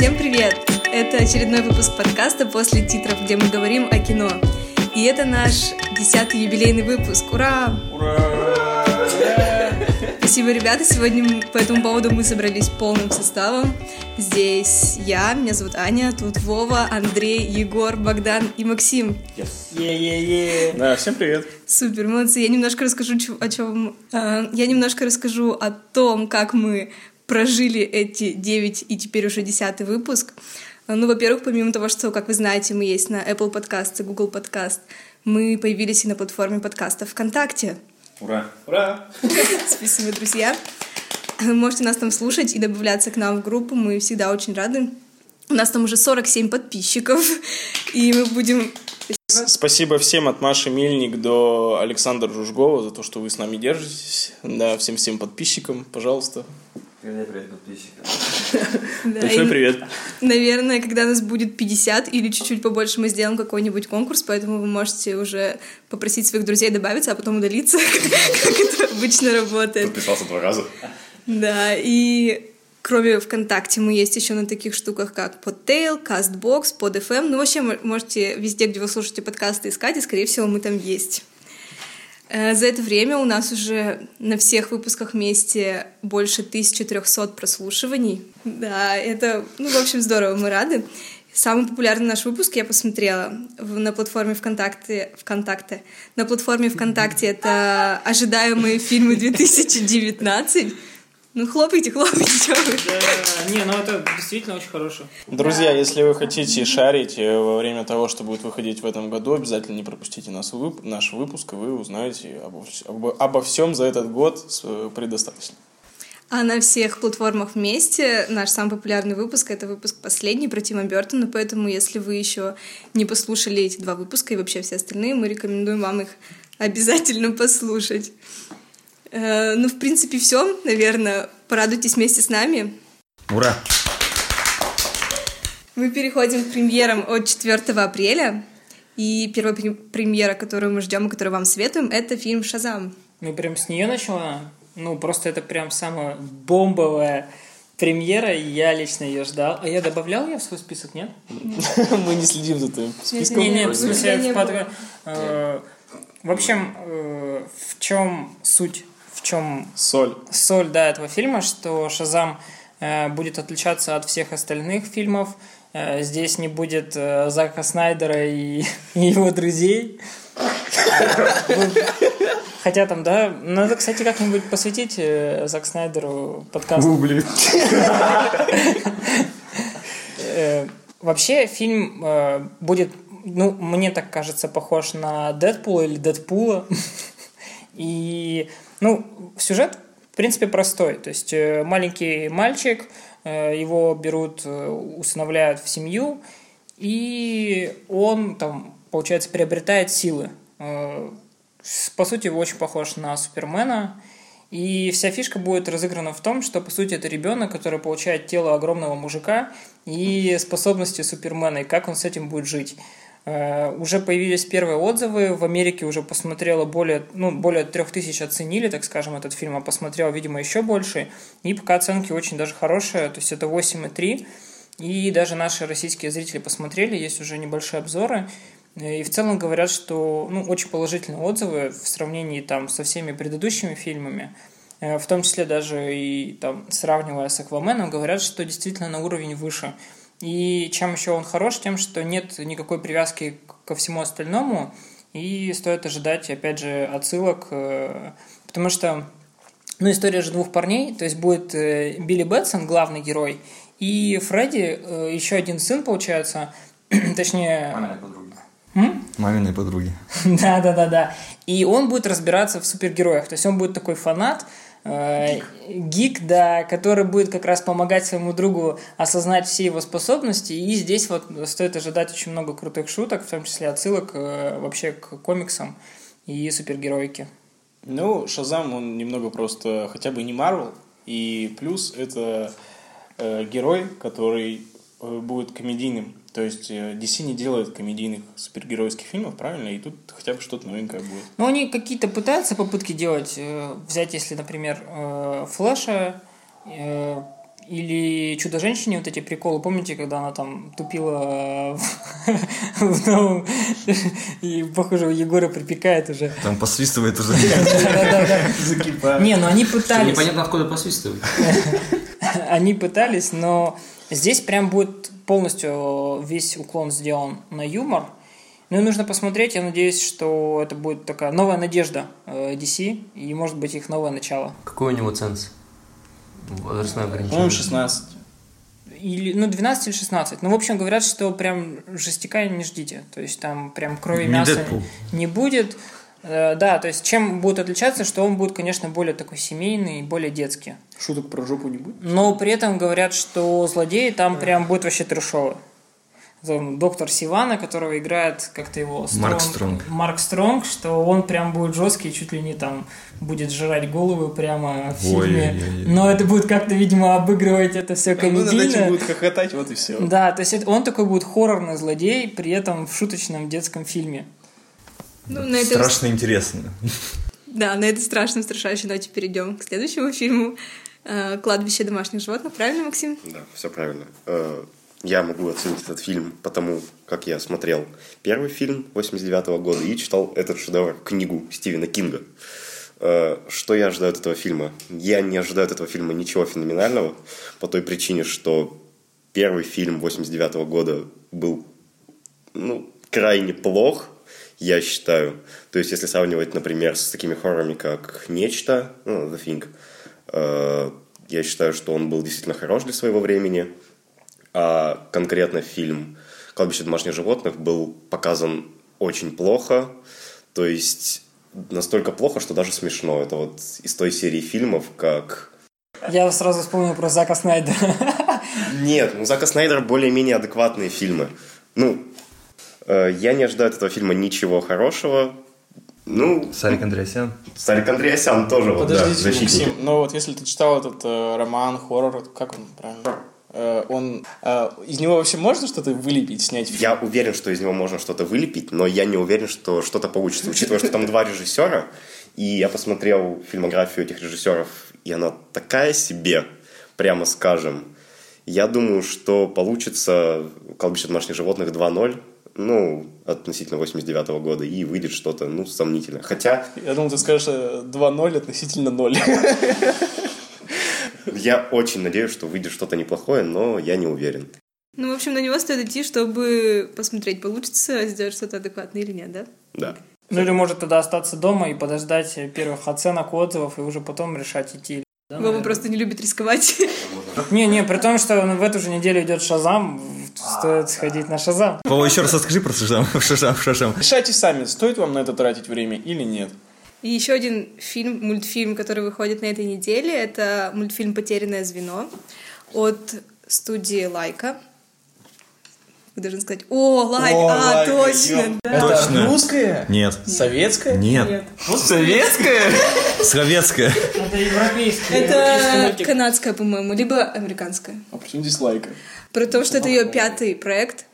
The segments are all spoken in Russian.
Всем привет! Это очередной выпуск подкаста после титров, где мы говорим о кино. И это наш десятый юбилейный выпуск. Ура! Ура! Спасибо, ребята. Сегодня по этому поводу мы собрались полным составом. Здесь я, меня зовут Аня, тут Вова, Андрей, Егор, Богдан и Максим. Yes. Е-е-е. Да, всем привет. Супер, молодцы. Я немножко расскажу о чем. Я немножко расскажу о том, как мы прожили эти 9 и теперь уже 10 выпуск. А, Ну, во-первых, помимо того, что, как вы знаете, мы есть на Apple Podcast и Google Podcast, мы появились и на платформе подкаста ВКонтакте. Ура. Ура. Спасибо, друзья. Вы можете нас там слушать и добавляться к нам в группу. Мы всегда очень рады. У нас там уже 47 подписчиков. И мы будем... Спасибо всем от Маши Мельник до Александра Жужгова за то, что вы с нами держитесь. Да, всем-всем подписчикам, пожалуйста. Привет, привет, подписчикам. Да, Большой привет. Наверное, когда нас будет 50 или чуть-чуть побольше, мы сделаем какой-нибудь конкурс, поэтому вы можете уже попросить своих друзей добавиться, а потом удалиться, как это обычно работает. Подписался два раза. Да, и кроме ВКонтакте мы есть еще на таких штуках, как Podtail, CastBox, PodFM. Ну, вообще, мо- можете везде, где вы слушаете подкасты, искать, и, скорее всего, мы там есть. Э, За это время у нас уже на всех выпусках вместе больше 1300 прослушиваний. Да, это, ну, в общем, здорово, мы рады. Самый популярный наш выпуск я посмотрела в- на платформе ВКонтакте, ВКонтакте. На платформе ВКонтакте это ожидаемые фильмы 2019. Ну, хлопайте, хлопайте, чё вы. Да, не, ну это действительно очень хорошо. Друзья, если вы хотите шарить э, во время того, что будет выходить в этом году, обязательно не пропустите нас вып- наш выпуск, и вы узнаете обо, вс- обо- обо всем за этот год с- э, предостаточно. А на всех платформах вместе наш самый популярный выпуск — это выпуск последний про Тима Бертона, поэтому если вы еще не послушали эти два выпуска и вообще все остальные, мы рекомендуем вам их обязательно послушать. Э, Ну, в принципе, все, наверное. Порадуйтесь вместе с нами. Ура! Мы переходим к премьерам от 4 апреля. И первая пре- премьера, которую мы ждем и которую вам советуем, это фильм «Шазам». Ну прям с нее начала. Ну просто это прям самая бомбовая премьера, и я лично ее ждал. А я добавлял ее в свой список, нет? Мы не следим за твоим списком. Не, не, в смысле, Не в, э, в общем, э, в чем суть, в чем Соль. соль да, этого фильма, что Шазам э, будет отличаться от всех остальных фильмов. Э, здесь не будет э, Зака Снайдера и, и его друзей. Хотя там, да, надо, кстати, как-нибудь посвятить Зак Снайдеру подкаст. Гугли. Э, Вообще фильм будет, ну, мне так кажется, похож на Дэдпула или Дэдпула. И, ну, сюжет, в принципе, простой. То есть э, маленький мальчик, э, его берут, э, усыновляют в семью, и он там, получается, приобретает силы. По сути, очень похож на Супермена. И вся фишка будет разыграна в том, что, по сути, это ребенок, который получает тело огромного мужика и способности Супермена, и как он с этим будет жить. Э, Уже появились первые отзывы, в Америке уже посмотрело более, ну, более трех тысяч оценили, так скажем, этот фильм, а посмотрел, видимо, еще больше, и пока оценки очень даже хорошие, то есть это 8,3, и даже наши российские зрители посмотрели, есть уже небольшие обзоры, Э, и в целом говорят, что ну, очень положительные отзывы в сравнении там, со всеми предыдущими фильмами. Э, В том числе даже и там, сравнивая с Акваменом, говорят, что действительно на уровень выше. И чем еще он хорош, тем, что нет никакой привязки ко всему остальному, и стоит ожидать, опять же, отсылок, э, потому что ну, история же двух парней, то есть будет э, Билли Бэтсон, главный герой, и Фредди, э, еще один сын, получается, точнее... Маминой подруги. М? Маминой подруги. Да, да, да, да. И он будет разбираться в супергероях. То есть он будет такой фанат, э, гик, да, который будет как раз помогать своему другу осознать все его способности. И здесь вот стоит ожидать очень много крутых шуток, в том числе отсылок э, вообще к комиксам и супергероике. Ну, Шазам, он немного просто хотя бы не Марвел, и плюс это э, герой, который э, будет комедийным. То есть э, DC не делает комедийных супергеройских фильмов, правильно? И тут хотя бы что-то новенькое будет. Ну, они какие-то пытаются попытки делать. э, Взять, если, например, э, Флэша, Или Чудо-женщине вот эти приколы, помните, когда она там тупила в новом, и, похоже, у Егора припекает уже. Там посвистывает уже. Закипает. Не, ну они пытались. Непонятно, откуда посвистывают. Они пытались, но здесь прям будет полностью весь уклон сделан на юмор. Ну и нужно посмотреть, я надеюсь, что это будет такая новая надежда э, DC, и может быть их новое начало. Какой у него ценз? Возрастное ограничение. По-моему, 16. Или, ну, 12 или 16. Ну, в общем, говорят, что прям жестяка не ждите. То есть там прям крови Не мяса Дэдпул. не будет. Э, Да, то есть чем будет отличаться, что он будет, конечно, более такой семейный и более детский. Шуток про жопу не будет? Но при этом говорят, что злодеи там прям будет вообще трешово. Доктор Сивана, которого играет как-то его Марк Стронг. Марк Стронг, что он прям будет жесткий, чуть ли не там будет жрать головы прямо в Ой, фильме. ой. Но это будет как-то, видимо, обыгрывать это все Ну, над этим комедийно. будут хохотать, вот и все. Да, то есть это- он такой будет хоррорный злодей, при этом в шуточном детском фильме. Ну, на этой, Страшно интересно. да, на этой страшном, страшащей ноте перейдем к следующему фильму. Э, «Кладбище домашних животных». Правильно, Максим? Да, все правильно. Э, Я могу оценить этот фильм потому, как я смотрел первый фильм 89 года и читал этот шедевр, книгу Стивена Кинга. Э, Что я ожидаю от этого фильма? Я не ожидаю от этого фильма ничего феноменального по той причине, что первый фильм 89 года был ну, крайне плох, я считаю. То есть, если сравнивать, например, с такими хоррорами, как «Нечто», ну, «The Thing», э, я считаю, что он был действительно хорош для своего времени. А конкретно фильм «Кладбище домашних животных» был показан очень плохо. То есть, настолько плохо, что даже смешно. Это вот из той серии фильмов, как Я сразу вспомнил про Зака Снайдера. Нет, у Зака Снайдера более-менее адекватные фильмы. Ну, я не ожидаю от этого фильма ничего хорошего. Ну, Сарик Андреасян. Сарик Андреасян тоже вот, да, Подождите, защитник. Максим, но вот если ты читал этот э, роман, хоррор, как он правильно? Э, он, э, из него вообще можно что-то вылепить, снять фильм? Я уверен, что из него можно что-то вылепить, но я не уверен, что что-то получится. Учитывая, что там два режиссера, и я посмотрел фильмографию этих режиссеров, и она такая себе, прямо скажем. Я думаю, что получится «Кладбище домашних животных 2.0», ну, относительно 89 года, и выйдет что-то, ну, сомнительное. Хотя Я думал, ты скажешь э, 2-0 относительно 0. я очень надеюсь, что выйдет что-то неплохое, но я не уверен. Ну, в общем, на него стоит идти, чтобы посмотреть, получится сделать что-то адекватное или нет, да? Да. Ну или может тогда остаться дома и подождать первых оценок, отзывов, и уже потом решать идти. Да, Вова наверное. просто не любит рисковать. Не-не, при том, что в эту же неделю идет Шазам, стоит сходить на Шазам. Вова, еще раз расскажи про Шашам. Шашам, Шашам. Решайте сами, стоит вам на это тратить время или нет. И еще один фильм, мультфильм, который выходит на этой неделе, это мультфильм «Потерянное звено» от студии Лайка. Вы должны сказать, о, Лайк, О, а, Лайка, точно, да. Точно. русская? Нет. Советская? Нет. Советская? Советская. Это европейский. Это канадская, по-моему, либо американская. А почему здесь лайка? Про то, что это ее пятый проект.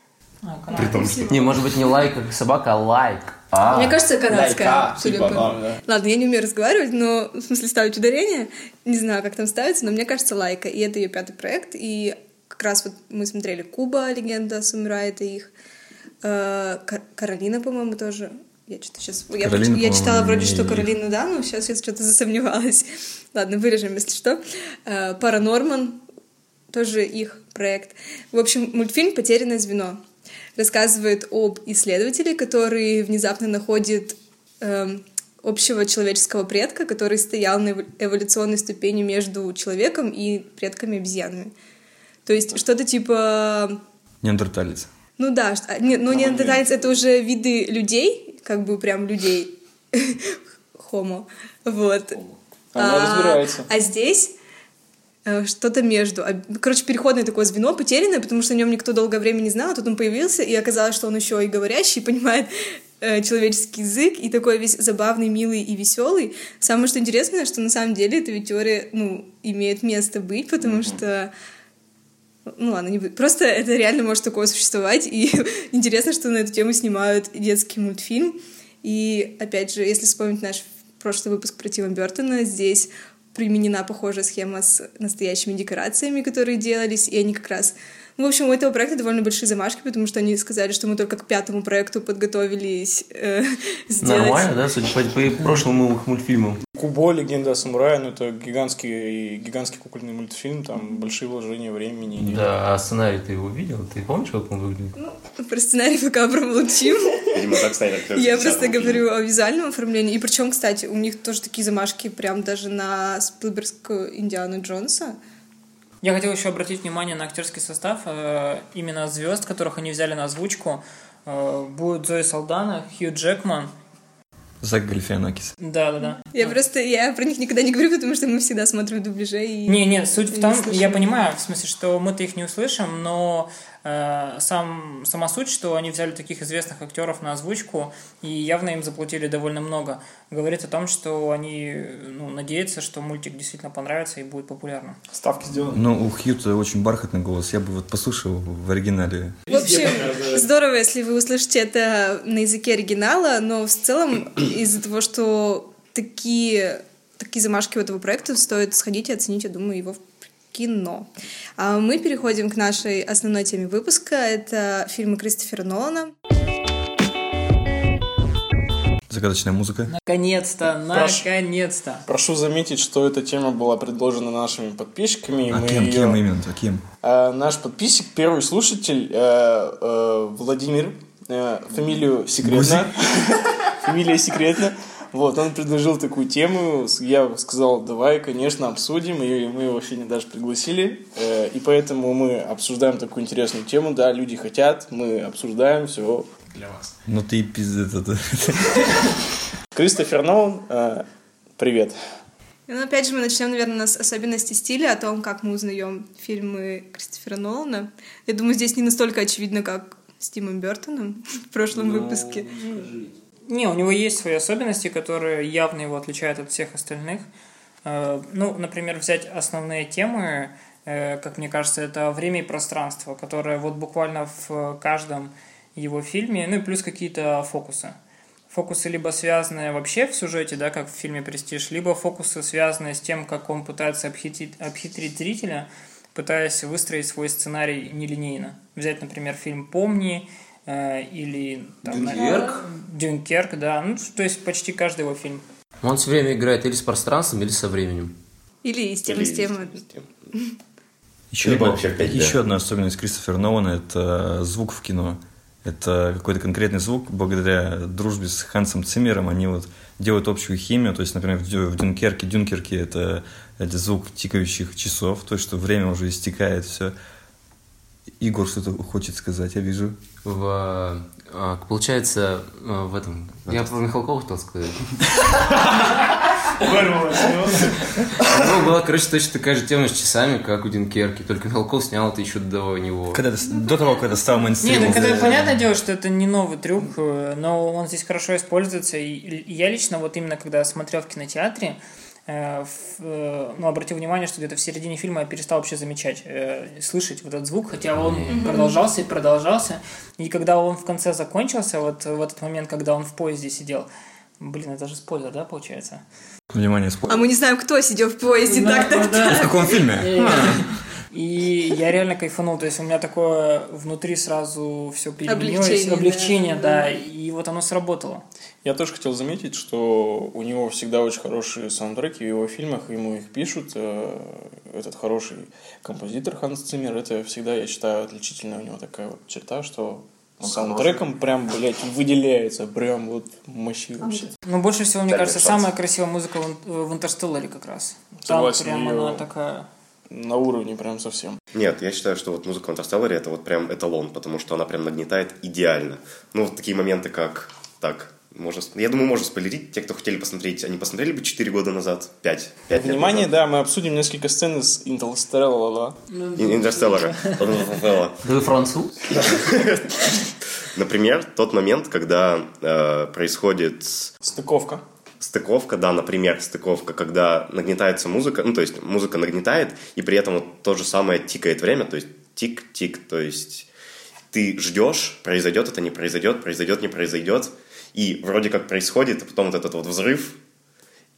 При том, что Не, может быть, не лайк, как собака, а лайк. А, Мне кажется, канадская. Лайка, типа, а, да. Ладно, я не умею разговаривать, но в смысле ставить ударение. Не знаю, как там ставится, но мне кажется, лайка. И это ее пятый проект. И как раз вот мы смотрели Куба, легенда самурая, это их. Э, Кар- Каролина, по-моему, тоже. Я что-то сейчас... Я, Каролина, я читала по-моему, вроде, что. Каролина, да, но сейчас я что-то засомневалась. Ладно, вырежем, если что. Э, Паранорман, тоже их проект. В общем, мультфильм «Потерянное звено» рассказывает об исследователе, который внезапно находит эм, общего человеческого предка, который стоял на эво- эволюционной ступени между человеком и предками обезьянами. То есть что-то типа... Неандерталец. Ну да, а, не, ну неандерталец — это уже виды людей, как бы прям людей. Хомо. Вот. Она разбирается. А здесь э, что-то между. Короче, переходное такое звено, потерянное, потому что о нем никто долгое время не знал, а тут он появился, и оказалось, что он еще и говорящий, понимает э, человеческий язык, и такой весь забавный, милый и веселый. Самое что интересное, что на самом деле эта ведь теория, ну, имеет место быть, потому что ну ладно, не буду. Просто это реально может такое существовать, и интересно, что на эту тему снимают детский мультфильм. И, опять же, если вспомнить наш прошлый выпуск про Тима Бертона, здесь применена похожая схема с настоящими декорациями, которые делались, и они как раз ну, в общем, у этого проекта довольно большие замашки, потому что они сказали, что мы только к пятому проекту подготовились э, сделать. Нормально, да, судя по, по прошлым их мультфильмам? Кубо, легенда о самурае, ну это гигантский, гигантский кукольный мультфильм, там большие вложения времени. Да, а сценарий ты его видел? Ты помнишь, как он выглядит? Ну, про сценарий пока промолчим. Я 50 просто говорю о визуальном оформлении. И причем, кстати, у них тоже такие замашки прям даже на Спилбергскую Индиану Джонса. Я хотел еще обратить внимание на актерский состав. Э, Именно звезд, которых они взяли на озвучку, э, будут Зои Салдана, Хью Джекман. Зак Галифианакис. Да, да, да. Я просто, я про них никогда не говорю, потому что мы всегда смотрим дубляже и... Не, не, суть в не том, слышим. я понимаю, в смысле, что мы-то их не услышим, но э, сам, сама суть, что они взяли таких известных актеров на озвучку и явно им заплатили довольно много, говорит о том, что они ну, надеются, что мультик действительно понравится и будет популярным. Ставки сделаны. Ну, у Хьюта очень бархатный голос. Я бы вот послушал в оригинале. В общем, здорово, если вы услышите это на языке оригинала, но в целом из-за того, что такие, такие замашки у этого проекта, стоит сходить и оценить, я думаю, его в кино. А мы переходим к нашей основной теме выпуска. Это фильмы Кристофера Нолана. Загадочная музыка. Наконец-то, Прошу. наконец-то. Прошу заметить, что эта тема была предложена нашими подписчиками. А мы кем, её- кем именно? А кем? А, наш подписчик, первый слушатель, э, э, Владимир, э, фамилию секретно. Фамилия секретно. Вот, он предложил такую тему, я сказал, давай, конечно, обсудим, и мы его сегодня даже пригласили, Э, и поэтому мы обсуждаем такую интересную тему, да, люди хотят, мы обсуждаем все для вас. Ну ты пиздец. это- Кристофер Нолан, э, привет. Ну, опять же, мы начнем, наверное, с особенностей стиля, о том, как мы узнаем фильмы Кристофера Нолана. Я думаю, здесь не настолько очевидно, как с Тимом Бертоном в прошлом выпуске. Не, у него есть свои особенности, которые явно его отличают от всех остальных. Э, Ну, например, взять основные темы, э, как мне кажется, это время и пространство, которое вот буквально в каждом его фильме, ну и плюс какие-то фокусы. Фокусы либо связанные вообще в сюжете, да, как в фильме «Престиж», либо фокусы, связанные с тем, как он пытается обхитрить, обхитрить зрителя, пытаясь выстроить свой сценарий нелинейно. Взять, например, фильм «Помни», или там, Дюнкерк? Дюнкерк, да. Ну, то есть почти каждый его фильм. Он все время играет или с пространством, или со временем. Или и с тем, и с тем. Еще, Либо одна, вообще в 5D. еще одна особенность Кристофера Нолана – это звук в кино. Это какой-то конкретный звук. Благодаря дружбе с Хансом Циммером они вот делают общую химию. То есть, например, в Дюнкерке, Дюнкерке это, это звук тикающих часов, то есть, что время уже истекает, все. Игорь что-то хочет сказать, я вижу. В, а, получается, а, в этом... Я про Михалкова хотел сказать. Ну, была, короче, точно такая же тема с часами, как у Дюнкерки, только Михалков снял это еще до него. Когда, до того, когда стал Не, мейнстримом. ну когда понятное дело, что это не новый трюк, э, но он здесь хорошо используется. И я лично вот именно когда смотрел в кинотеатре, э, в- э, ну, обратил внимание, что где-то в середине фильма я перестал вообще замечать, э, слышать вот этот звук, хотя он продолжался и продолжался. И когда он в конце закончился, вот в этот момент, когда он в поезде сидел, блин, это же спойлер, да, получается? Внимание, спор. А мы не знаем, кто сидел в поезде. Да, так, так, да. В каком фильме? И я реально кайфанул, то есть у меня такое внутри сразу все переменилось, Облегчение, облегчение, да. да, и вот оно сработало. Я тоже хотел заметить, что у него всегда очень хорошие саундтреки в его фильмах, ему их пишут. Э, Этот хороший композитор Ханс Циммер, это всегда, я считаю, отличительная у него такая вот черта, что он саундтреком прям, блядь, выделяется, прям вот мощи вообще. Но больше всего, мне Дай кажется, шанс. самая красивая музыка в, Ин- в Интерстелларе как раз. Согласен, Там прям её- она такая... На уровне прям совсем. Нет, я считаю, что вот музыка в Интерстелларе это вот прям эталон, потому что она прям нагнетает идеально. Ну, вот такие моменты, как... Так, можно... Я думаю, можно спойлерить. Те, кто хотели посмотреть, они посмотрели бы 4 года назад, 5. 5 Внимание, да, мы обсудим несколько сцен из Интерстеллара. Интерстеллара. Да вы француз? Например, тот момент, когда э, происходит Стыковка. стыковка, да, например, стыковка, когда нагнетается музыка, ну, то есть музыка нагнетает, и при этом вот то же самое тикает время, то есть тик-тик, то есть ты ждешь, произойдет это, не произойдет, произойдет, не произойдет, и вроде как происходит, а потом вот этот вот взрыв,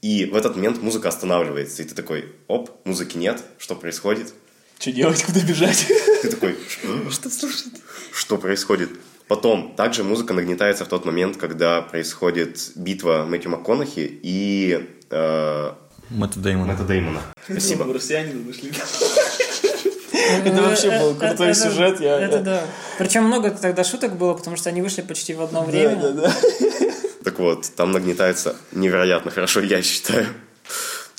И в этот момент музыка останавливается, и ты такой, оп, музыки нет, что происходит? Что делать, куда бежать? Ты такой, что слушать? Что происходит? Потом, также музыка нагнетается в тот момент, когда происходит битва Мэтью МакКонахи и э, Мэтта Дэймона. Мэтта Дэймона. Спасибо. Марсиане нашли. Это вообще был крутой сюжет. я- Это да. Причем много тогда шуток было, потому что они вышли почти в одно время. Да, да, да. Так вот, там нагнетается невероятно хорошо, я считаю.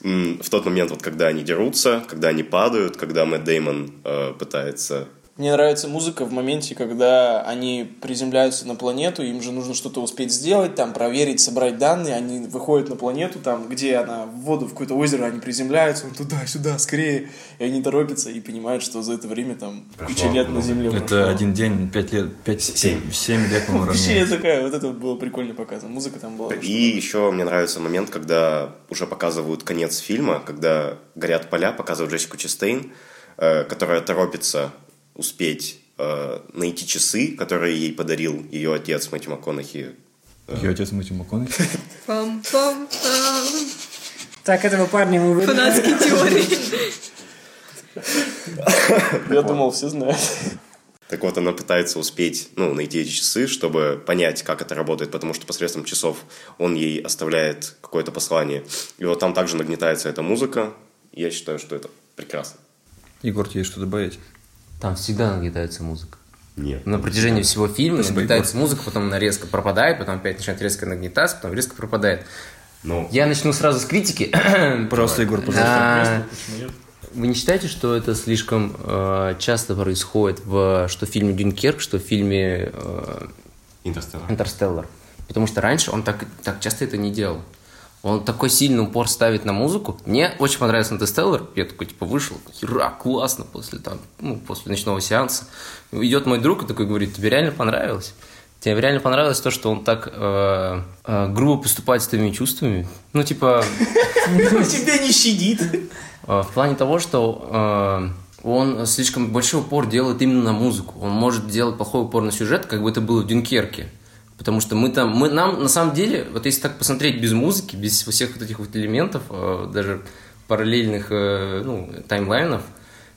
В тот момент, вот, когда они дерутся, когда они падают, когда Мэтт Дэймон э, пытается... Мне нравится музыка в моменте, когда они приземляются на планету, им же нужно что-то успеть сделать, там проверить, собрать данные, они выходят на планету, там, где она, в воду, в какое-то озеро, они приземляются, он туда, сюда, скорее, и они торопятся и понимают, что за это время там куча лет на Земле Это прошло. один день, пять лет, пять, семь, семь лет, по-моему, равняется. такая, вот это было прикольно показано, музыка там была. И еще мне нравится момент, когда уже показывают конец фильма, когда горят поля, показывают Джессику Честейн, э, которая торопится успеть э, найти часы, которые ей подарил ее отец Мэтью МакКонахи. Ее отец Мэтью МакКонахи. Так, этого парня мы вырежем. Фанатские теории. Я думал, все знают. Так вот, она пытается успеть, ну, найти эти часы, чтобы понять, как это работает, потому что посредством часов он ей оставляет какое-то послание. И вот там также нагнетается эта музыка. Я считаю, что это прекрасно. Егор, тебе есть что добавить? Там всегда нагнетается музыка. Нет. На протяжении всего фильма Спасибо, нагнетается музыка, потом она резко пропадает, потом опять начинает резко нагнетаться, потом резко пропадает. Ну, Я начну сразу с критики. Пожалуйста, Егор, пожалуйста. А, Вы не считаете, что это слишком э, часто происходит в что в фильме Дюнкерк, что в фильме э, Интерстеллар. Интерстеллар? Потому что раньше он так, так часто это не делал. Он такой сильный упор ставит на музыку. Мне очень понравился Интерстеллар. Я такой, типа, вышел, хера, классно, после, там, ну, после ночного сеанса. Идет мой друг и такой говорит, тебе реально понравилось? Тебе реально понравилось то, что он так э, э, грубо поступает с твоими чувствами? Ну, типа, Тебя не щадит. Э, В плане того, что э, он слишком большой упор делает именно на музыку. Он может делать плохой упор на сюжет, как бы это было в Дюнкерке. Потому что мы там, мы, нам на самом деле, вот если так посмотреть без музыки, без всех вот этих вот элементов, э, даже параллельных э, ну, таймлайнов,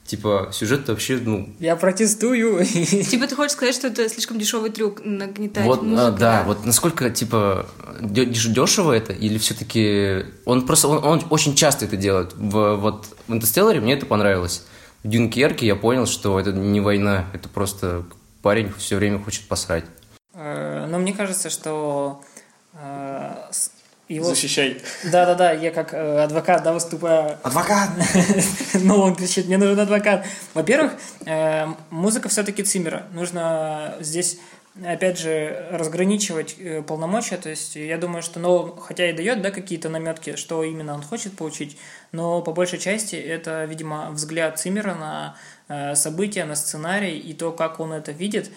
типа сюжет вообще, ну, Я протестую. Типа ты хочешь сказать, что это слишком дешевый трюк нагнетать вот, а, музыку? да, вот насколько, типа, дешево это, или все-таки... Он просто, он, он очень часто это делает. В, вот в «Интерстелларе» мне это понравилось. В «Дюнкерке» я понял, что это не война, это просто парень все время хочет посрать. Э, Но мне кажется, что э, его... Защищай. Да-да-да, я как э, адвокат, да, выступаю. Адвокат! Ну, он кричит, мне нужен адвокат. Во-первых, э, музыка все-таки Циммера. Нужно здесь, опять же, разграничивать э, полномочия. То есть, я думаю, что Нолан, хотя и дает, да, какие-то наметки, что именно он хочет получить, но по большей части это, видимо, взгляд Циммера на события, на сценарий и то, как он это видит.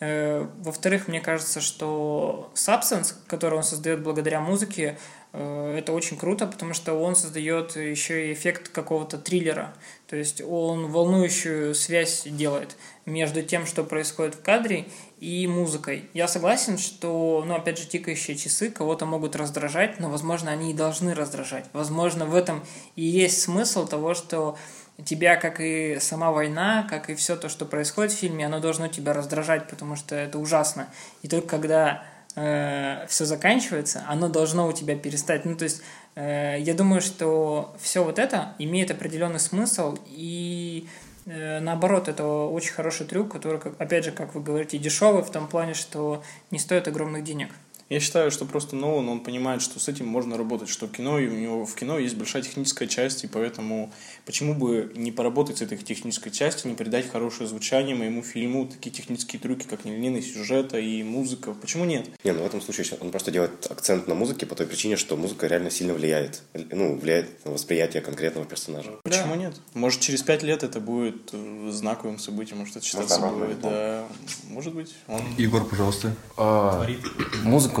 Э, Во-вторых, мне кажется, что Substance, который он создает благодаря музыке, э, это очень круто, потому что он создает еще и эффект какого-то триллера. То есть он волнующую связь делает между тем, что происходит в кадре, и музыкой. Я согласен, что, ну, опять же, тикающие часы кого-то могут раздражать, но, возможно, они и должны раздражать. Возможно, в этом и есть смысл того, что тебя, как и сама война, как и все то, что происходит в фильме, оно должно тебя раздражать, потому что это ужасно. И только когда все заканчивается, оно должно у тебя перестать. Ну, то есть, э, я думаю, что все вот это имеет определенный смысл, и э, наоборот, это очень хороший трюк, который, опять же, как вы говорите, дешевый в том плане, что не стоит огромных денег. Я считаю, что просто Нолан, он понимает, что с этим можно работать, что кино, и у него в кино есть большая техническая часть, и поэтому почему бы не поработать с этой технической частью, не придать хорошее звучание моему фильму, такие технические трюки, как нелинейный сюжета и музыка, почему нет? Не, ну в этом случае он просто делает акцент на музыке по той причине, что музыка реально сильно влияет. Ну, влияет на восприятие конкретного персонажа. Почему нет? Может, через пять лет это будет э, знаковым событием, может, это считаться Может, будет, альбом. да, может быть. Он Егор, пожалуйста. А,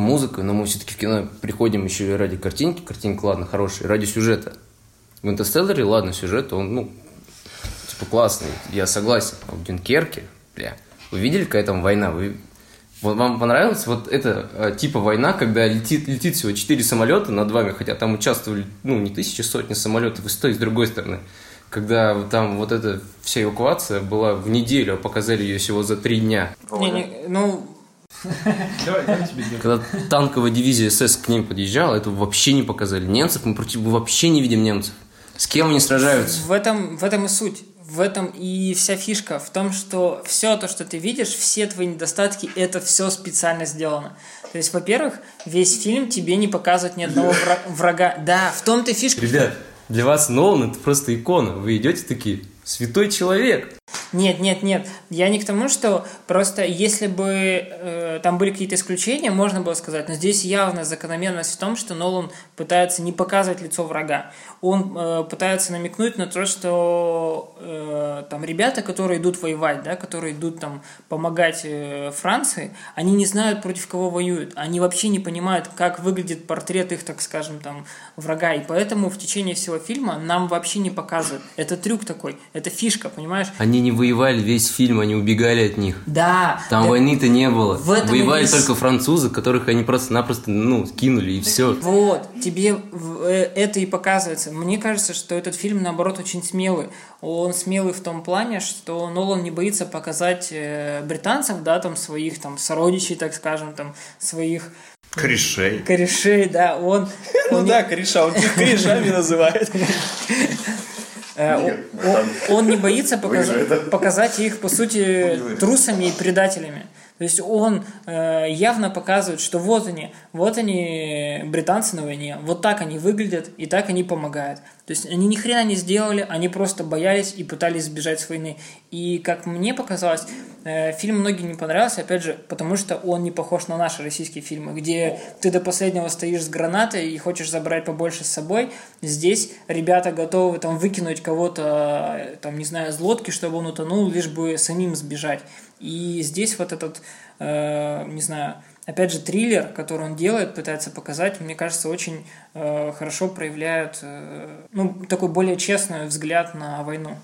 музыка, музыка, но мы все-таки в кино приходим еще и ради картинки. Картинка, ладно, хорошая, ради сюжета. В «Интерстелларе», ладно, сюжет, он, ну, типа классный, я согласен. А в «Дюнкерке», бля, вы видели, какая там война? Вы вам понравилось вот это э, типа война, когда летит, летит всего 4 самолета над вами, хотя там участвовали, ну, не тысячи, сотни самолетов и с той, и с другой стороны. Когда там вот эта вся эвакуация была в неделю, а показали ее всего за три дня. Не, не, ну, Когда танковая дивизия СС к ним подъезжала, это вообще не показали. Немцев мы против вообще не видим немцев. С кем они сражаются? В этом, в этом и суть. В этом и вся фишка. В том, что все то, что ты видишь, все твои недостатки, это все специально сделано. То есть, во-первых, весь фильм тебе не показывает ни одного вра- врага. Да, в том-то фишка. Ребят, для вас Нолан это просто икона. Вы идете такие, святой человек. Нет, нет, нет. Я не к тому, что просто если бы э, там были какие-то исключения, можно было сказать. Но здесь явная закономерность в том, что Нолан пытается не показывать лицо врага. Он э, пытается намекнуть на то, что э, там ребята, которые идут воевать, да, которые идут там помогать э, Франции, они не знают, против кого воюют. Они вообще не понимают, как выглядит портрет их, так скажем, там врага. И поэтому в течение всего фильма нам вообще не показывают. Это трюк такой, это фишка, понимаешь? Они не воевали весь фильм, они убегали от них. Да. Там да. войны-то не было. В этом Воевали весь- только французы, которых они просто-напросто, ну, кинули, и все. Вот, тебе э, это и показывается. Мне кажется, что этот фильм, наоборот, очень смелый. Он смелый в том плане, что Нолан не боится показать э, британцев, да, там, своих там сородичей, так скажем, там, своих Корешей. корешей, да, он... Ну он не- да, кореша, он их корешами называет. Э, он- не боится показа- показать их, по сути, трусами и предателями. То есть он э, явно показывает, что вот они, вот они, британцы на войне, вот так они выглядят и так они помогают. То есть они ни хрена не сделали, они просто боялись и пытались сбежать с войны. И как мне показалось, э, фильм многим не понравился, опять же, потому что он не похож на наши российские фильмы, где ты до последнего стоишь с гранатой и хочешь забрать побольше с собой. Здесь ребята готовы там выкинуть кого-то, э, там, не знаю, с лодки, чтобы он утонул, лишь бы самим сбежать. И здесь вот этот, э, не знаю, опять же, триллер, который он делает, пытается показать, мне кажется, очень э, хорошо проявляет, э, ну, такой более честный взгляд на войну.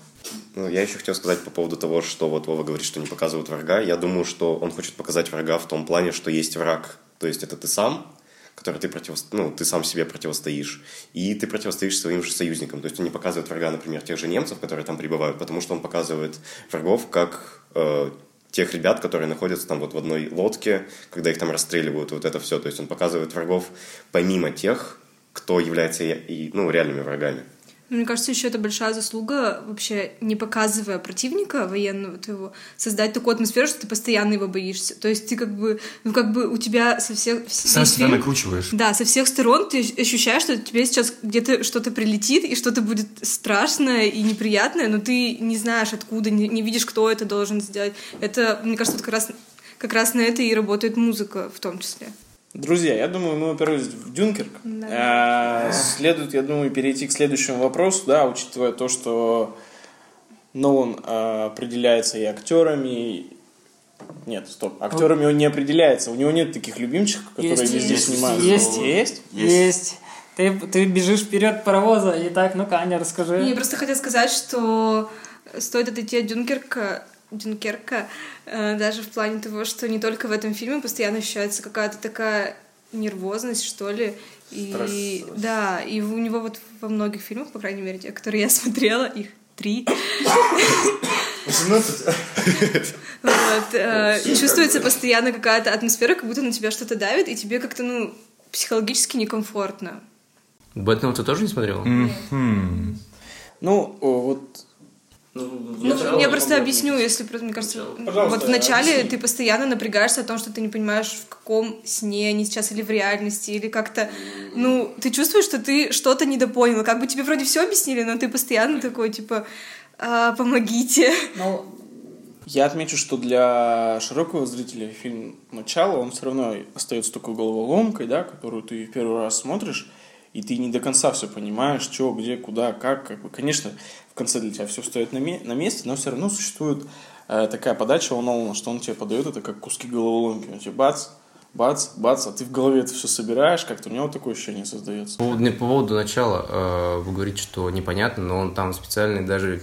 Ну, я еще хотел сказать по поводу того, что вот Вова говорит, что не показывают врага. Я думаю, что он хочет показать врага в том плане, что есть враг. То есть это ты сам, который ты, против... ну, ты сам себе противостоишь, и ты противостоишь своим же союзникам. То есть он не показывает врага, например, тех же немцев, которые там прибывают, потому что он показывает врагов как э, тех ребят, которые находятся там вот в одной лодке, когда их там расстреливают, вот это все. То есть он показывает врагов помимо тех, кто является и, ну, реальными врагами. Мне кажется, еще это большая заслуга, вообще не показывая противника военного твоего, создать такую атмосферу, что ты постоянно его боишься. То есть ты как бы, ну как бы у тебя со всех... Сам себя фильм- накручиваешь. Да, со всех сторон ты ощущаешь, что тебе сейчас где-то что-то прилетит, и что-то будет страшное и неприятное, но ты не знаешь откуда, не, не видишь, кто это должен сделать. Это, мне кажется, вот как раз, как раз на это и работает музыка в том числе. Друзья, я думаю, мы уперлись в Дюнкерк. А, Следует, я думаю, перейти к следующему вопросу, да, учитывая то, что Нолан а, определяется и актерами. Нет, стоп, актерами он не определяется. У него нет таких любимчиков, которые Есть, везде есть, снимаются. есть. Есть? Есть. Ты, ты бежишь вперед паровоза, и так, ну-ка, Аня, расскажи. Я просто хотела сказать, что стоит отойти от Дюнкерка, Дюнкерка, э, даже в плане того, что не только в этом фильме постоянно ощущается какая-то такая нервозность, что ли. И да, и у него вот во многих фильмах, по крайней мере, те, которые я смотрела, их три, вот, э, чувствуется постоянно какая-то атмосфера, как будто на тебя что-то давит, и тебе как-то, ну, психологически некомфортно. Бэтмен ты тоже не смотрел? Ну, вот Ну, я просто объясню, если, просто, мне кажется, Пожалуйста, вот вначале объясни. ты постоянно напрягаешься о том, что ты не понимаешь, в каком сне они сейчас или в реальности, или как-то, ну, ты чувствуешь, что ты что-то недопонял, как бы тебе вроде все объяснили, но ты постоянно такой, типа, «А, помогите. Ну, Я отмечу, что для широкого зрителя фильм «Начало», он все равно остается такой головоломкой, да, которую ты в первый раз смотришь, и ты не до конца все понимаешь, что, где, куда, как. как бы. Конечно, конце для тебя все стоит на, на месте, но все равно существует э, такая подача у Нолана, что он тебе подает это как куски головоломки. Он тебе бац, бац, бац, а ты в голове это все собираешь, как-то у него такое ощущение создается. По по поводу начала, э, вы говорите, что непонятно, но он там специальные даже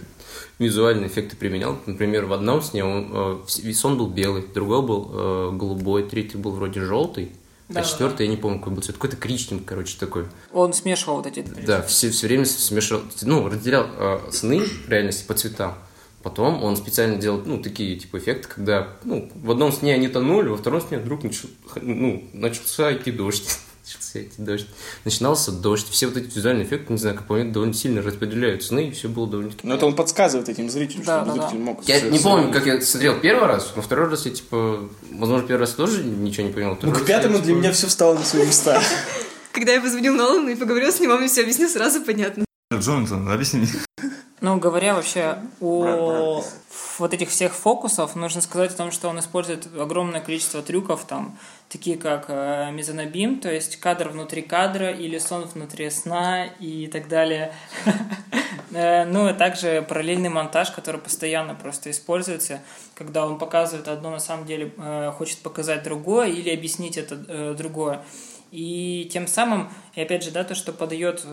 визуальные эффекты применял. Например, в одном сне он, э, сон был белый, другой был э, голубой, третий был вроде желтый, Да, а да, четвертый, я не помню, какой был цвет, какой-то коричневый, короче, такой. Он смешивал вот эти... Да, все, все время смешал, ну, разделял э, сны реальности по цветам. Потом он специально делал, ну, такие, типа, эффекты, когда, ну, в одном сне они тонули, во втором сне вдруг начал, ну, начался идти дождь. Начался идти дождь. Начинался дождь. Все вот эти визуальные эффекты, не знаю, как по мне, довольно сильно распределяют сны, и все было довольно-таки... Но это он подсказывает этим зрителям, Да, чтобы да, да. зритель мог... Я не помню, как я смотрел первый раз, но второй раз я, типа, возможно, первый раз тоже ничего не понял. Ну, к я, пятому для типа, меня все встало на свои места. Когда я позвонил Нолану и поговорил с ним, он мне все объяснил сразу понятно. Джонатан, объясни мне. Ну, говоря вообще о вот этих всех фокусов, нужно сказать о том, что он использует огромное количество трюков, там, такие как э, мезонобим, то есть кадр внутри кадра или сон внутри сна и так далее. Э, Ну, и также параллельный монтаж, который постоянно просто используется, когда он показывает одно, на самом деле э, хочет показать другое или объяснить это э, другое. И тем самым, и опять же, да, то, что подает,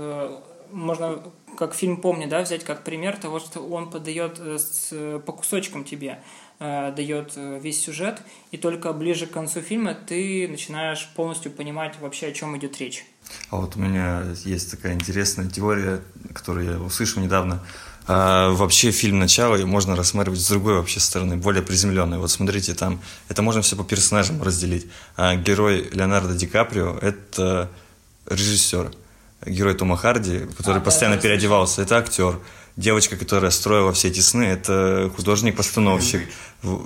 можно как фильм «Помни», да, взять как пример того, что он подает э, с, по кусочкам тебе, э, дает э, весь сюжет, и только ближе к концу фильма ты начинаешь полностью понимать вообще, о чем идет речь. А вот у меня есть такая интересная теория, которую я услышал недавно. А, вообще фильм «Начало» можно рассматривать с другой вообще стороны, более приземленной. Вот смотрите, там это можно все по персонажам разделить. А герой Леонардо Ди Каприо – это режиссер. Герой Тома Харди, который А, постоянно да, переодевался, это актер. Девочка, которая строила все эти сны, это художник-постановщик.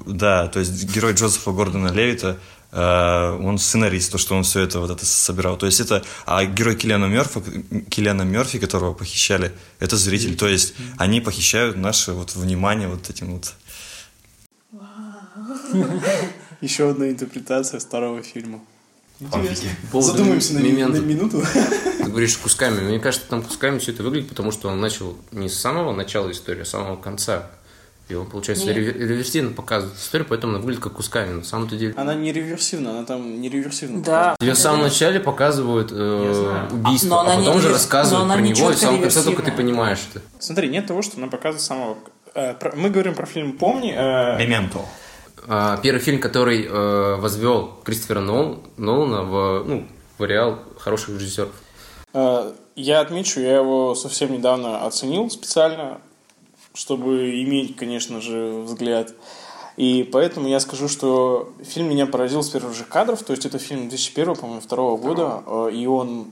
Да, то есть герой Джозефа Гордона Левита, э, он сценарист, то, что он все это вот это собирал. То есть это, а герой Киллиана Мерфи, Киллиана Мерфи, которого похищали, это зритель. То есть они похищают наше вот внимание вот этим вот. Еще одна интерпретация старого фильма. Задумаемся на, ми- момента. на минуту. Говоришь кусками. Мне кажется, там кусками все это выглядит, потому что он начал не с самого начала истории, а с самого конца. И он, получается, Нет. ревер- реверсивно показывает историю, поэтому она выглядит как кусками. На самом-то деле... Она не реверсивна, она там не реверсивна. Да. Тебе в самом начале показывают э, убийство, А, а, потом же ревер- рассказывают про не него, и в самом конце только ты понимаешь это. Смотри, нет того, что она показывает самого... э, Мы говорим про фильм «Помни». э, Мементо. А, Первый фильм, который э, возвел Кристофера Нол- Нолана в, ну, в ареал хороших режиссеров. Э, Я отмечу, я его совсем недавно оценил специально, чтобы иметь, конечно же, взгляд. И поэтому я скажу, что фильм меня поразил с первых же кадров. То есть это фильм 2001, по-моему, второго года. э, И он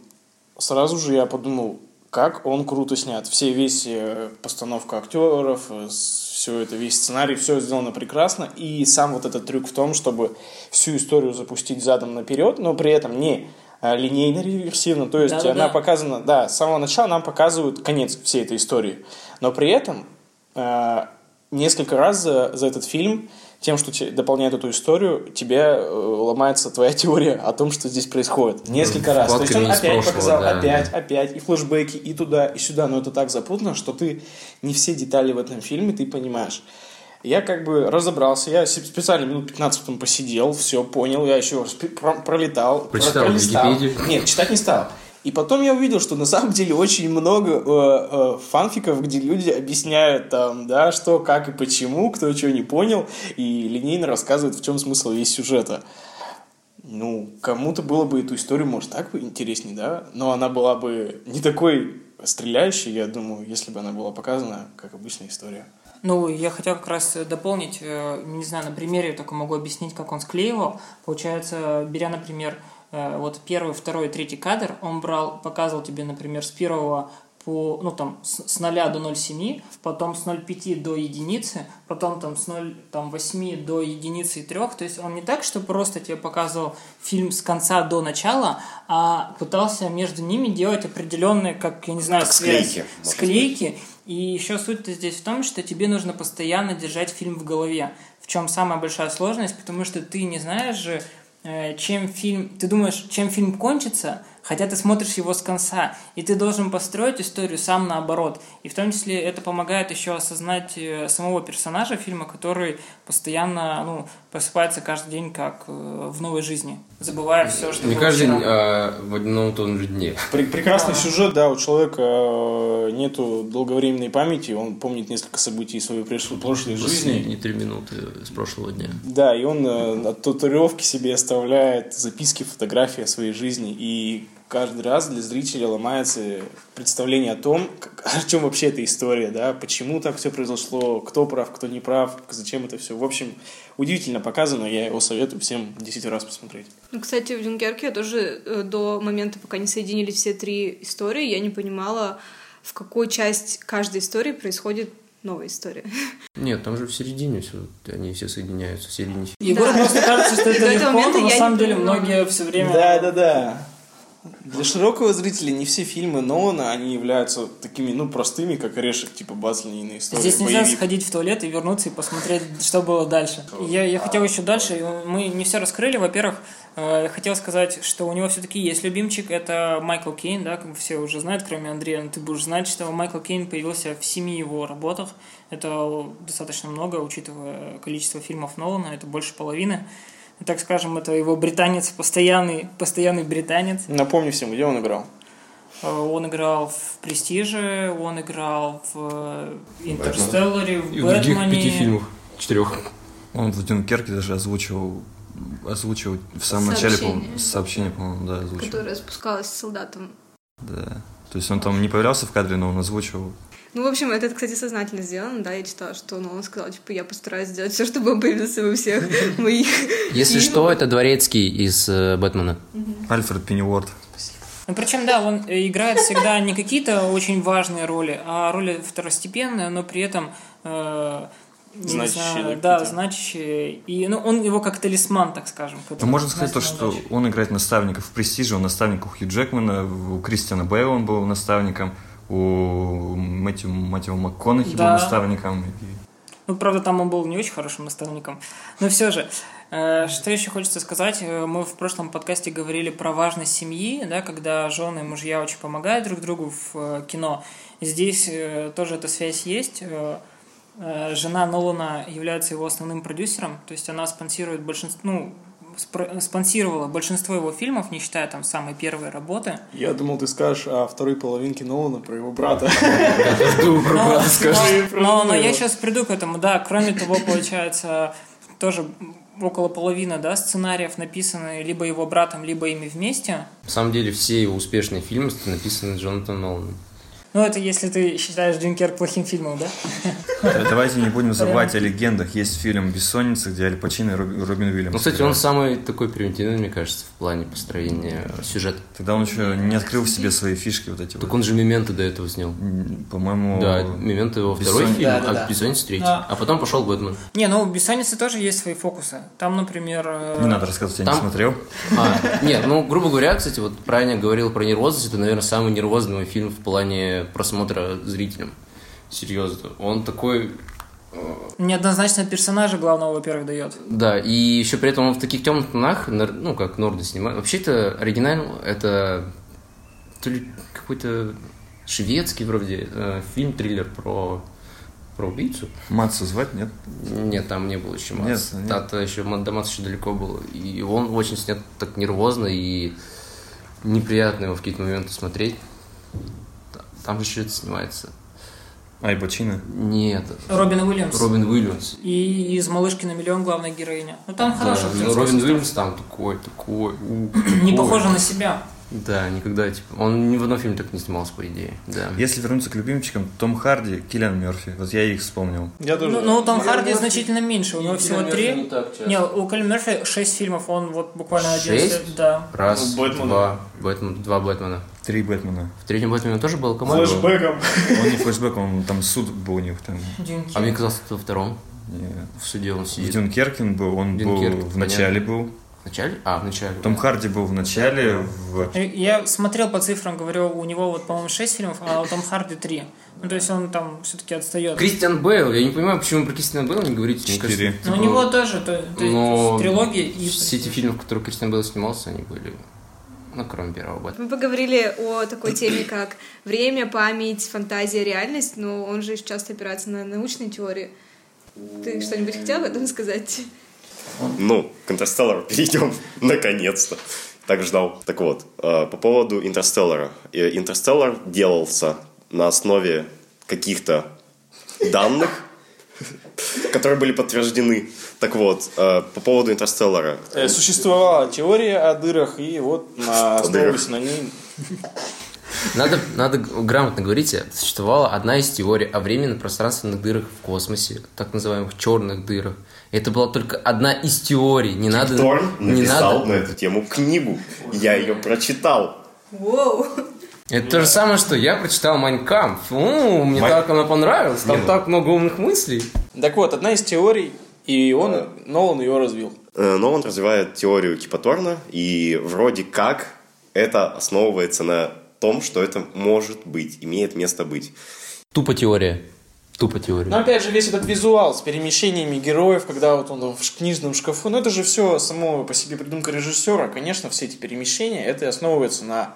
сразу же я подумал, как он круто снят. Все, весь э, постановка актеров, все это, весь сценарий, все сделано прекрасно. И сам вот этот трюк в том, чтобы всю историю запустить задом наперед, но при этом не э, линейно реверсивно. То есть Да-да-да. она показана, да, с самого начала нам показывают конец всей этой истории. Но при этом э, несколько раз за, за этот фильм тем, что те- дополняет эту историю, тебе э, ломается твоя теория о том, что здесь происходит. Несколько раз. То есть он опять прошлого, показал, да, опять, да. опять, и флешбеки, и туда, и сюда, но это так запутано, что ты не все детали в этом фильме ты понимаешь. Я как бы разобрался, я специально минут 15 потом посидел, все понял, я еще раз пролетал, про- Прочитал. Википедию. Нет, читать не стал. И потом я увидел, что на самом деле очень много э, э, фанфиков, где люди объясняют там, да, что, как и почему, кто чего не понял, и линейно рассказывают, в чем смысл весь сюжета. Ну, кому-то было бы эту историю, может, так бы интереснее, да? Но она была бы не такой стреляющей, я думаю, если бы она была показана, как обычная история. Ну, я хотел как раз дополнить, э, не знаю, на примере только могу объяснить, как он склеивал. Получается, беря, например, э, вот первый, второй, третий кадр, он брал, показывал тебе, например, с первого по, ну, там, с, с 0 до 0,7, потом с 0,5 до единицы, потом там с 0,8 до единицы и 3. То есть он не так, что просто тебе показывал фильм с конца до начала, а пытался между ними делать определенные, как, я не знаю, связь. склейки, Склейки. И еще суть-то здесь в том, что тебе нужно постоянно держать фильм в голове. В чем самая большая сложность, потому что ты не знаешь же, э, чем фильм... Ты думаешь, чем фильм кончится, хотя ты смотришь его с конца, и ты должен построить историю сам наоборот. И в том числе это помогает еще осознать э, самого персонажа фильма, который постоянно ну, просыпается каждый день как э, в новой жизни. забывая все, что Не каждый день, а в одном и том же дне. Пр- прекрасный Да. сюжет, да, у человека э, нету долговременной памяти, он помнит несколько событий своей прошлой жизни. Последние три минуты с прошлого дня. Да, и он э, от татуировки себе оставляет записки, фотографии о своей жизни. И каждый раз для зрителя ломается представление о том, как- о чем вообще эта история, да, почему так все произошло, кто прав, кто не прав, зачем это все. В общем, удивительно показано, я его советую всем 10 раз посмотреть. Ну, кстати, в Дюнкерке я тоже э, до момента, пока не соединились все три истории, я не понимала, в какую часть каждой истории происходит новая история. Нет, там же в середине все, они все соединяются, в середине. Егору Да. просто кажется, что это легко, но на самом деле многие все время... Да, да, да. Для широкого зрителя не все фильмы Нолана, они являются такими, ну, простыми, как орешек, типа базлинейные истории. Здесь нельзя боевик. сходить в туалет и вернуться и посмотреть, что было дальше. Я, я хотел еще дальше, мы не все раскрыли. Во-первых, э, хотел сказать, что у него все-таки есть любимчик, это Майкл Кейн, да, как все уже знают, кроме Андрея, но ты будешь знать, что Майкл Кейн появился в семи его работах. Это достаточно много, учитывая количество фильмов Нолана, это больше половины. Так скажем, это его британец, постоянный, постоянный британец. Напомни всем, где он играл. Э, Он играл в «Престиже», он играл в э, «Интерстелларе», в И в других «Бэтмене». пяти фильмах, четырех. Он в Дюнкерке даже озвучивал, озвучивал в самом начале, Сообщение. по-моему, сообщение, по-моему, да, озвучивал. которая спускалась с солдатом. Да. То есть он там не появлялся в кадре, но он озвучивал. Ну, в общем, это, кстати, сознательно сделано, да, я читала, что ну, он сказал, типа, я постараюсь сделать все, чтобы он появился во всех моих Если что, это Дворецкий из э, Бэтмена. Альфред Пенниуорт. Ну, причем, да, он э, играет всегда не какие-то очень важные роли, а роли второстепенные, но при этом... э, не Значащие, знаю, да, значащие. И ну, он его как талисман, так скажем. Ну, можно сказать то, что научит. он играет наставников в «Престиже», он наставник у Хью Джекмана, у Кристиана Бейла он был наставником, у Мэтью, Мэтью МакКонахи был Да. наставником. И- Ну, правда, там он был не очень хорошим наставником. Но все же, э, что еще хочется сказать? Э, Мы в прошлом подкасте говорили про важность семьи, да, когда жены и мужья очень помогают друг другу в э, кино. Здесь тоже эта связь есть. Жена Нолана является его основным продюсером, то есть она спонсирует большинство, ну, спонсировала большинство его фильмов, не считая там самой первой работы. Я думал, ты скажешь о второй половинке Нолана про его брата. Но, скажи. но- но я сейчас приду к этому, да. Кроме того, получается, тоже около половины, да, сценариев написаны либо его братом, либо ими вместе. На самом деле все его успешные фильмы написаны Джонатаном Ноланом. Ну, это если ты считаешь Дюнкерк плохим фильмом, да? Да, Давайте не будем забывать о легендах. Есть фильм «Бессонница», где Аль Пачино и Роб- Робин Уильямс. Ну, кстати, он самый такой примитивный, мне кажется, в плане построения сюжета. Тогда он еще не открыл в себе свои фишки вот эти Так он же «Мементо» до этого снял. По-моему... Да, «Мементо» его второй Бессонница- фильм, а. «Бессонница» третий. А потом пошел «Бэтмен». Не, ну, у «Бессонницы» тоже есть свои фокусы. Там, например... э, Не надо рассказывать, я не смотрел. А, нет, ну, грубо говоря, кстати, вот правильно говорил про нервозность, это, наверное, самый нервозный фильм в плане просмотра зрителям. Серьезно. Он такой... Неоднозначно персонажа главного, во-первых, дает. Да, и еще при этом он в таких темных тонах, ну, как Норды снимает. Вообще-то оригинально это то ли какой-то шведский вроде э, фильм-триллер про, про убийцу. Матсу звать, нет? Нет, там не было еще Мац. Нет, нет. Еще до Маца еще далеко было. И он очень снят так нервозно и неприятно его в какие-то моменты смотреть. Та- Там же еще это снимается. Аль Пачино. Нет, Робин Уильямс. Робин Уильямс. И из «Малышки на миллион» главная героиня. Ну, там Да, хороший ну, Робин. Уильямс там такой, такой. у, Не такой. похоже на себя. Да, никогда, типа, он ни в одном фильме так не снимался, по идее, да. Если вернуться к любимчикам, Том Харди, Киллиан Мерфи. Вот я их вспомнил. Я тоже... Ну, ну, Том Харди значительно меньше, у него всего три. Не так часто. Не, у Колин Мерфи шесть фильмов, он вот буквально один. Шесть? Да. Раз, Ну, Бэтмена. два, Бэтмен, два Бэтмена. Три Бэтмена. В третьем Бэтмене тоже была команда? Флэшбэком. Он не флешбэк, он там суд был у них там. Дюнкерк. А мне казалось, что во втором Не. в суде он В сидит. Дюнкерке он был, он был Дюнкерк, в начале был. В начале? А, в начале. Том Харди был в начале, в... Я смотрел по цифрам, говорю, у него вот, по-моему, 6 фильмов, а у Том Харди 3. Ну, то есть он там все-таки отстает. Кристиан Бейл, я не понимаю, почему про Кристиана Бейла не говорите. Четыре. кажется, Но у типа, него тоже, то, то есть но трилогия и... Все эти фильмы, в которых Кристиан Бейл снимался, они были, ну, кроме первого Бэтмена. Мы поговорили о такой теме, как время, память, фантазия, реальность, но он же часто опирается на научные теории. Ты что-нибудь хотел об этом сказать? Ну, к Интерстеллару перейдем наконец-то. Так ждал. Так вот, э, по поводу Интерстеллара. Интерстеллар делался на основе каких-то данных, которые были подтверждены. Так вот, э, по поводу Интерстеллара. Э, Существовала теория о дырах, и вот основываясь на ней Надо, надо грамотно говорить, существовала одна из теорий о временно-пространственных дырах в космосе, так называемых черных дырах. Это была только одна из теорий. Не надо, Торн не написал надо. на эту тему книгу. Я ее прочитал. Воу. Это то же самое, что я прочитал Mein Kampf. мне Mein- так она понравилась. Там Не, ну- так много умных мыслей. Так вот, одна из теорий, и он, Нолан ее развил. Э, Но он развивает теорию Кипа Торна, и вроде как это основывается на том, что это может быть, имеет место быть. Тупо теория. Тупо теория. Но опять же, весь этот визуал с перемещениями героев, когда вот он в книжном шкафу, ну это же все само по себе придумка режиссера. Конечно, все эти перемещения, это основывается на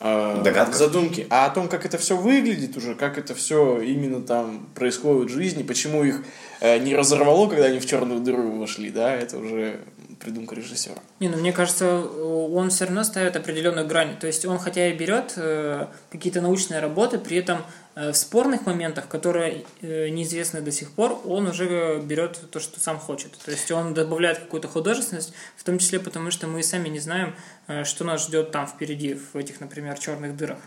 э, Догадках. задумке. А о том, как это все выглядит уже, как это все именно там происходит в жизни, почему их э, не разорвало, когда они в черную дыру вошли, да, это уже придумка режиссера. Не, ну мне кажется, он все равно ставит определенную грань. То есть он хотя и берет э, какие-то научные работы, при этом э, в спорных моментах, которые э, неизвестны до сих пор, он уже берет то, что сам хочет. То есть он добавляет какую-то художественность, в том числе потому, что мы сами не знаем, э, что нас ждет там впереди, в этих, например, черных дырах.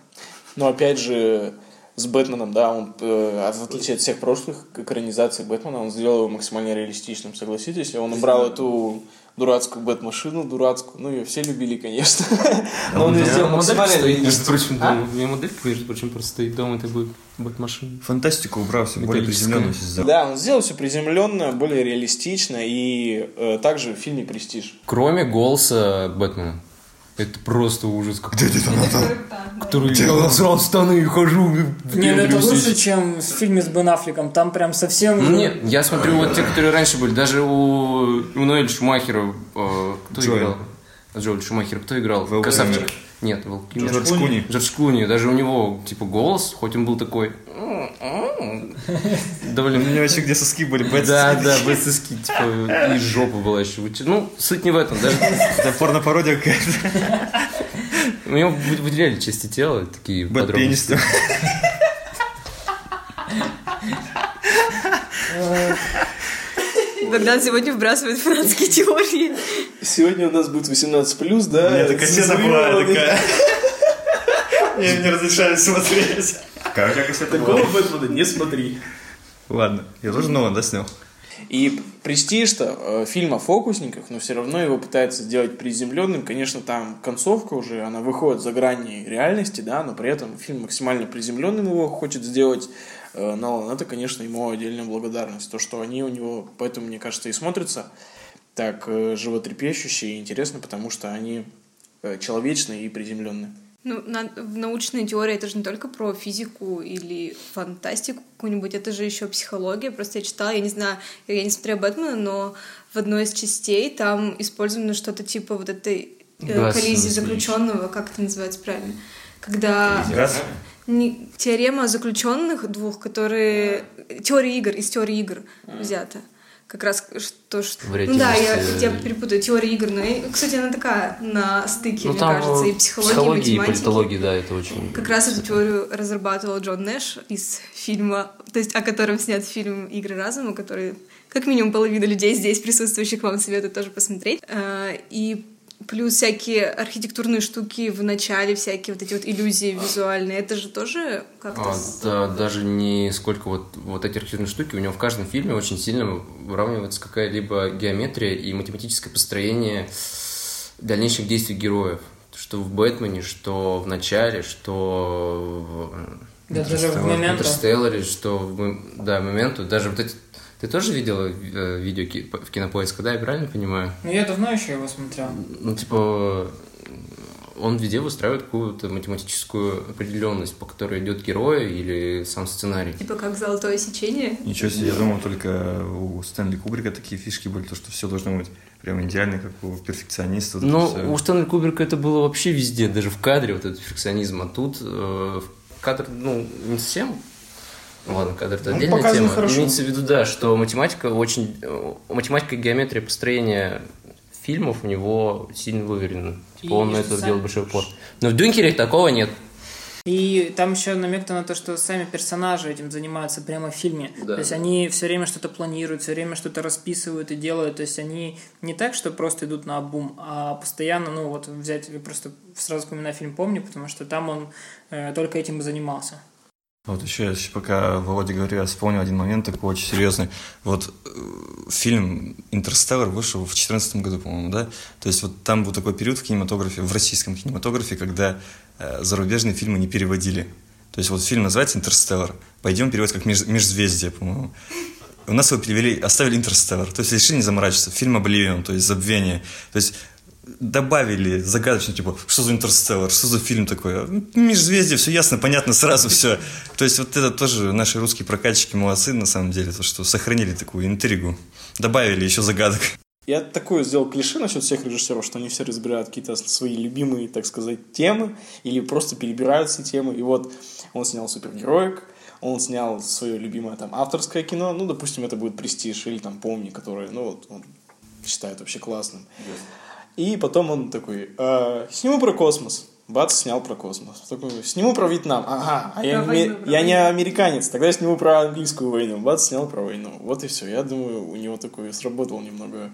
Но опять же, с Бэтменом, да, он, э, в отличие от всех прошлых экранизаций Бэтмена, он сделал его максимально реалистичным, согласитесь? Он убрал эту дурацкую Бэт-машину, дурацкую, ну, ее все любили, конечно, но он ее сделал максимально между прочим, дома. У меня модель, между прочим, просто стоит дома, это будет машина. Фантастику убрал, все более приземленность. Да, он сделал все приземленно, более реалистично, и э, также в фильме «Престиж». Кроме голоса Бэтмена. Это просто ужас. Где ты там? Который я насрал штаны и хожу. Не, ну это лучше, чем в фильме с Бен Аффлеком. Там прям совсем... Ну нет, я смотрю вот те, которые раньше были. Даже у, у Шумахера. э, кто Джоэл. играл? Джоэль Шумахер. Кто играл? Вэл Красавчик. Нет, Килмер. Джордж Куни. Джордж Клуни. Даже у него, типа, голос, хоть он был такой... Довольно... У меня вообще где соски были, бэт. Да, да, без соски, типа, и жопа была еще. Ну, суть не в этом. Даже Это порно-пародия какая-то. у него вы- выделяли части тела, такие Бэт подробности. Богдан сегодня вбрасывает фанатские теории. Сегодня у нас будет 18+, да? Это кассета была такая. Мне не разрешали смотреть. Какая кассета была? Бэтмена не смотри. Ладно, я тоже Нолан, да, снял? И престиж-то э, фильм о фокусниках, но все равно его пытаются сделать приземленным. Конечно, там концовка уже, она выходит за грани реальности, да, но при этом фильм максимально приземленным его хочет сделать э, Нолан. Это, конечно, ему отдельная благодарность. То, что они у него, поэтому, мне кажется, и смотрятся так э, животрепещуще и интересно, потому что они э, человечные и приземленные. Ну, на- в научной теории это же не только про физику или фантастику какую-нибудь, это же еще психология. Просто я читала, я не знаю, я не смотрела Бэтмена, но в одной из частей там использовано что-то типа вот этой э, коллизии заключенного, как это называется правильно? Когда Раз. Не- теорема заключенных двух, которые теория игр из теории игр взята. Как раз что, что... Ну да, я, Вариативность, я э, перепутаю теория игр, но и, кстати, она такая на стыке, Ну мне там кажется, и э, психологии, и психология и математики. политология, да, это очень... Как раз эту теорию разрабатывал Джон Нэш из фильма, то есть о котором снят фильм «Игры разума», который, как минимум, половина людей здесь присутствующих вам советую тоже посмотреть. А, И плюс всякие архитектурные штуки в начале, всякие вот эти вот иллюзии визуальные, это же тоже как-то... А, да, даже не сколько вот, вот эти архитектурные штуки, у него в каждом фильме очень сильно выравнивается какая-либо геометрия и математическое построение дальнейших действий героев. Что в Бэтмене, что в начале, что в Да, даже в в момент... Интерстелларе, что в, да, моменту, даже вот эти... Ты тоже видела э, видео ки- в кинопоиске, да, я правильно понимаю? Ну, я давно еще его смотрел. Ну, типа, он везде выстраивает какую-то математическую определенность, по которой идет герой или сам сценарий. Типа как «Золотое сечение». Ничего себе, я думал, только у Стэнли Кубрика такие фишки были, то, что все должно быть прям идеально, как у перфекциониста. Но всё. у Стэнли Кубрика это было вообще везде, даже в кадре вот этот перфекционизм, а тут э, кадр, ну, не совсем Ладно, кадр это Ну, отдельная тема. хорошо. Имеется в виду, да, что математика очень... Математика и геометрия построения фильмов у него сильно выверена. Типа он на это сам- делал большой упор. Но в Дюнкере такого нет. И там еще намек на то, что сами персонажи этим занимаются прямо в фильме. Да. То есть они все время что-то планируют, все время что-то расписывают и делают. То есть они не так, что просто идут на обум, а постоянно, ну вот взять, я просто сразу вспоминаю фильм «Помни», потому что там он э, только этим и занимался. Вот еще, я пока Володя говорил, я вспомнил один момент такой очень серьезный. Вот э, фильм «Интерстеллар» вышел в 2014 году, по-моему, да? То есть вот там был такой период в кинематографе, в российском кинематографе, когда э, зарубежные фильмы не переводили. То есть вот фильм называется «Интерстеллар». Пойдем переводить как «Меж- «Межзвездие», по-моему. У нас его перевели, оставили «Интерстеллар». То есть решили не заморачиваться. Фильм «Обливион», то есть «Забвение». То есть добавили загадочно, типа, что за интерстеллар, что за фильм такой? Межзвездие, все ясно, понятно, сразу все. То есть вот это тоже наши русские прокатчики молодцы, на самом деле, то, что сохранили такую интригу. Добавили еще загадок. Я такое сделал клише насчет всех режиссеров, что они все разбирают какие-то свои любимые, так сказать, темы или просто перебирают все темы. И вот он снял супергероик, он снял свое любимое там авторское кино, ну, допустим, это будет «Престиж» или там «Помни», который, ну, вот он считает вообще классным. И потом он такой, «А, сниму про космос. Бац, снял про космос. Такой, сниму про Вьетнам. Ага, а я, не, войну, про я не американец, тогда я сниму про английскую войну. Бац, снял про войну. Вот и все. Я думаю, у него такой сработал немного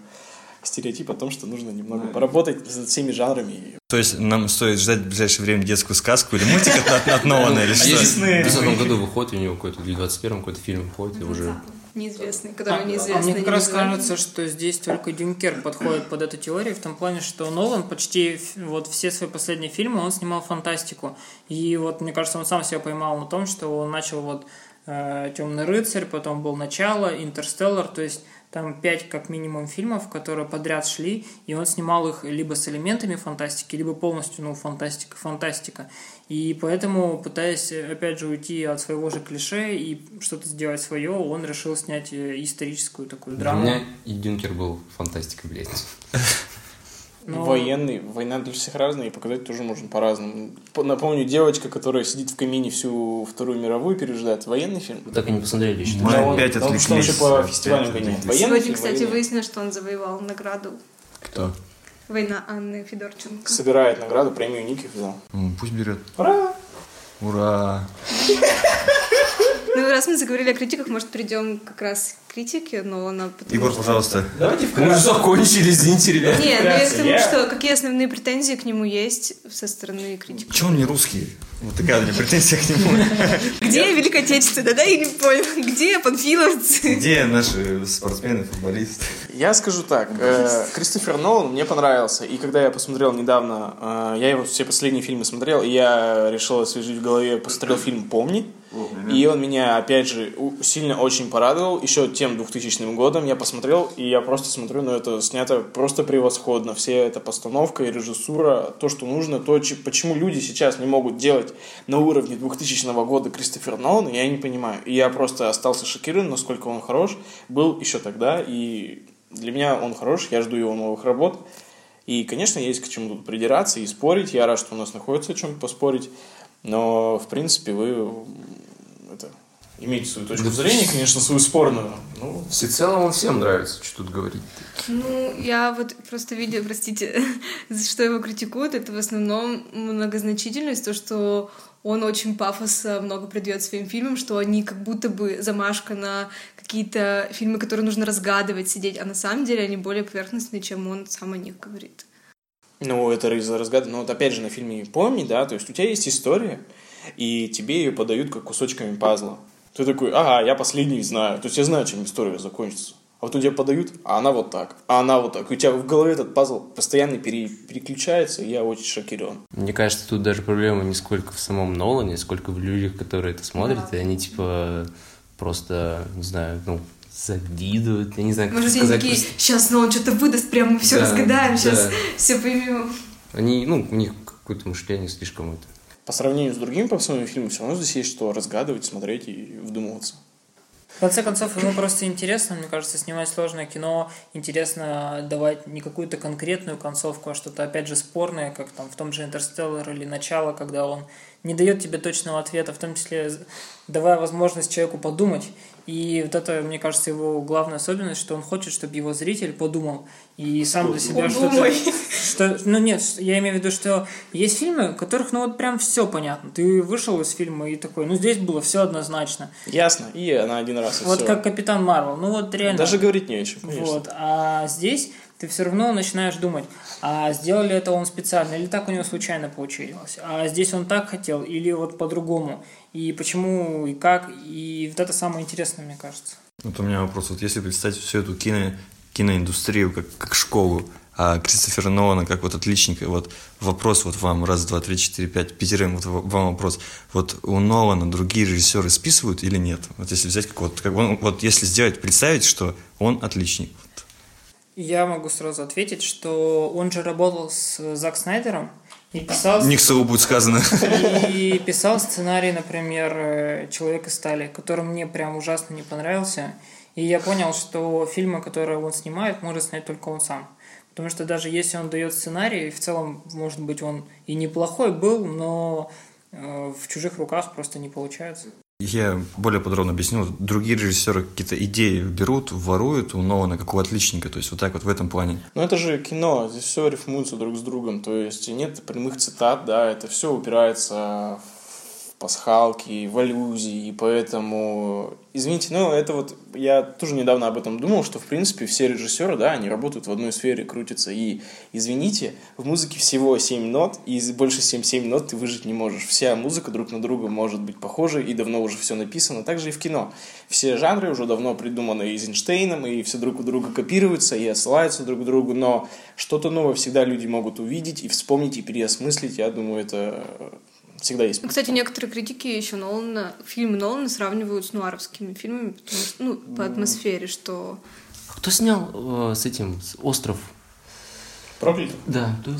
стереотип о том, что нужно немного поработать над всеми жанрами. То есть нам стоит ждать в ближайшее время детскую сказку или мультик от, от, Нолана или А что? в 2020 году выходит у него какой-то, или в 21 какой-то фильм выходит, и уже... Неизвестный, который А неизвестный. мне как раз кажется, что здесь только Дюнкер подходит под эту теорию, в том плане, что Нолан почти вот все свои последние фильмы он снимал фантастику. И вот, мне кажется, он сам себя поймал на том, что он начал вот Темный рыцарь, потом был начало, Интерстеллар, то есть там пять как минимум фильмов, которые подряд шли, и он снимал их либо с элементами фантастики, либо полностью, ну, фантастика, фантастика. И поэтому, пытаясь, опять же, уйти от своего же клише и что-то сделать свое, он решил снять э, историческую такую драму. меня и Дюнкер был фантастика, блядь. Но- Военный, война для всех разная, и показать тоже можно по-разному. Напомню, девочка, которая сидит в камине всю Вторую мировую пережидает. Военный фильм? Так и не посмотрели еще. Мы Да, опять он что, он отвлеклись. еще по фестивалям гоняет. отвлеклись. Военный Сегодня, кстати, военный. выяснилось, что он завоевал награду Кто? «Война Анны Федорченко». Собирает награду, премию Ники взял. Ну, пусть берет. Ура! Ура! Ну, раз мы заговорили о критиках, может, перейдем как раз к критике Нолана. потому Егор, что- пожалуйста. Давайте Мы уже закончили, извините, ребят. Не, ну я к Вкратце, тому, что какие основные претензии к нему есть со стороны критиков. Почему он не русский? Вот такая у меня претензия к нему. Где Великое Отечество? Да, я не понял. Где панфиловцы? Где наши спортсмены, футболисты? Я скажу так, э, Кристофер Нолан мне понравился, и когда я посмотрел недавно, э, я его все последние фильмы смотрел, и я решил освежить в голове, посмотрел фильм «Помни», и он меня, опять же, сильно очень порадовал, еще тем 2000 годом я посмотрел, и я просто смотрю, ну это снято просто превосходно, вся эта постановка и режиссура, то, что нужно, то, че- почему люди сейчас не могут делать на уровне 2000 года Кристофер Нолан, я не понимаю, и я просто остался шокирован, насколько он хорош, был еще тогда, и для меня он хорош, я жду его новых работ. И, конечно, есть к чему тут придираться и спорить. Я рад, что у нас находится о чем поспорить. Но, в принципе, вы имеете свою точку зрения, конечно, свою спорную. Ну, Всецело он всем нравится, что тут говорить. Ну, я вот просто видела, простите, за что его критикуют, это в основном многозначительность, то, что он очень пафоса много придает своим фильмам, что они как будто бы замашка на какие-то фильмы, которые нужно разгадывать, сидеть, а на самом деле они более поверхностные, чем он сам о них говорит. Ну, это из-за разгадки. Но вот опять же на фильме «Помни», да, то есть у тебя есть история, и тебе ее подают как кусочками пазла. Ты такой, ага, я последний знаю. То есть я знаю, чем история закончится. А вот у тебя подают, а она вот так, а она вот так. И у тебя в голове этот пазл постоянно пере- переключается, и я очень шокирован. Мне кажется, тут даже проблема не сколько в самом Нолане, сколько в людях, которые это смотрят, и они типа просто, не знаю, ну, завидуют, я не знаю, как Может, это они сказать. такие, сейчас, он что-то выдаст, прям мы все Да, разгадаем, сейчас да. все поймем. Они, ну, у них какое-то мышление слишком это. По сравнению с другими попсовыми фильмами, все равно здесь есть что разгадывать, смотреть и вдумываться. В конце концов, ему просто интересно, мне кажется, снимать сложное кино, интересно давать не какую-то конкретную концовку, а что-то, опять же, спорное, как там в том же «Интерстеллар» или «Начало», когда он не дает тебе точного ответа, в том числе давая возможность человеку подумать. И вот это, мне кажется, его главная особенность, что он хочет, чтобы его зритель подумал и сам для себя что-то... Что, ну нет, я имею в виду, что есть фильмы, в которых, ну вот прям все понятно. Ты вышел из фильма и такой, ну здесь было все однозначно. Ясно. И на один раз и Вот всё. как Капитан Марвел. Ну вот реально. Даже говорить не о чем, конечно. Вот. А здесь ты все равно начинаешь думать, а сделали это он специально, или так у него случайно получилось, а здесь он так хотел, или вот по-другому, и почему, и как, и вот это самое интересное, мне кажется. Вот у меня вопрос. Вот если представить всю эту кино, киноиндустрию как, как школу, а Кристофера Нолана как вот отличника, вот вопрос вот вам, раз, два, три, четыре, пять, пятерым, вот вам вопрос. Вот у Нолана другие режиссеры списывают или нет? Вот если взять как вот, как он, вот если сделать, представить, что он отличник. Я могу сразу ответить, что он же работал с Зак Снайдером и писал, Не к слову будет сказано. и писал сценарий, например, э, «Человек из стали», который мне прям ужасно не понравился. И я понял, что фильмы, которые он снимает, может снять только он сам. Потому что даже если он дает сценарий, в целом, может быть, он и неплохой был, но э, в чужих руках просто не получается. Я более подробно объясню. Другие режиссеры какие-то идеи берут, воруют у Нолана как у отличника. То есть вот так вот в этом плане. Но это же кино, здесь все рифмуется друг с другом, то есть нет прямых цитат, да, это все упирается в пасхалки, в аллюзии, и поэтому, извините, но это вот, я тоже недавно об этом думал, что, в принципе, все режиссеры, да, они работают в одной сфере, крутятся, и, извините, в музыке всего 7 нот, и больше 7-7 нот ты выжить не можешь. Вся музыка друг на друга может быть похожа, и давно уже все написано, так же и в кино. Все жанры уже давно придуманы Эйзенштейном, и все друг у друга копируются, и отсылаются друг к другу, но что-то новое всегда люди могут увидеть и вспомнить, и переосмыслить, я думаю, это всегда есть. Ну, Кстати, некоторые критики еще Нолана, фильмы Нолана сравнивают с нуаровскими фильмами, потому что, ну, по атмосфере, что... А Кто снял э, с этим, с «Остров»? Проклятый. Да, да.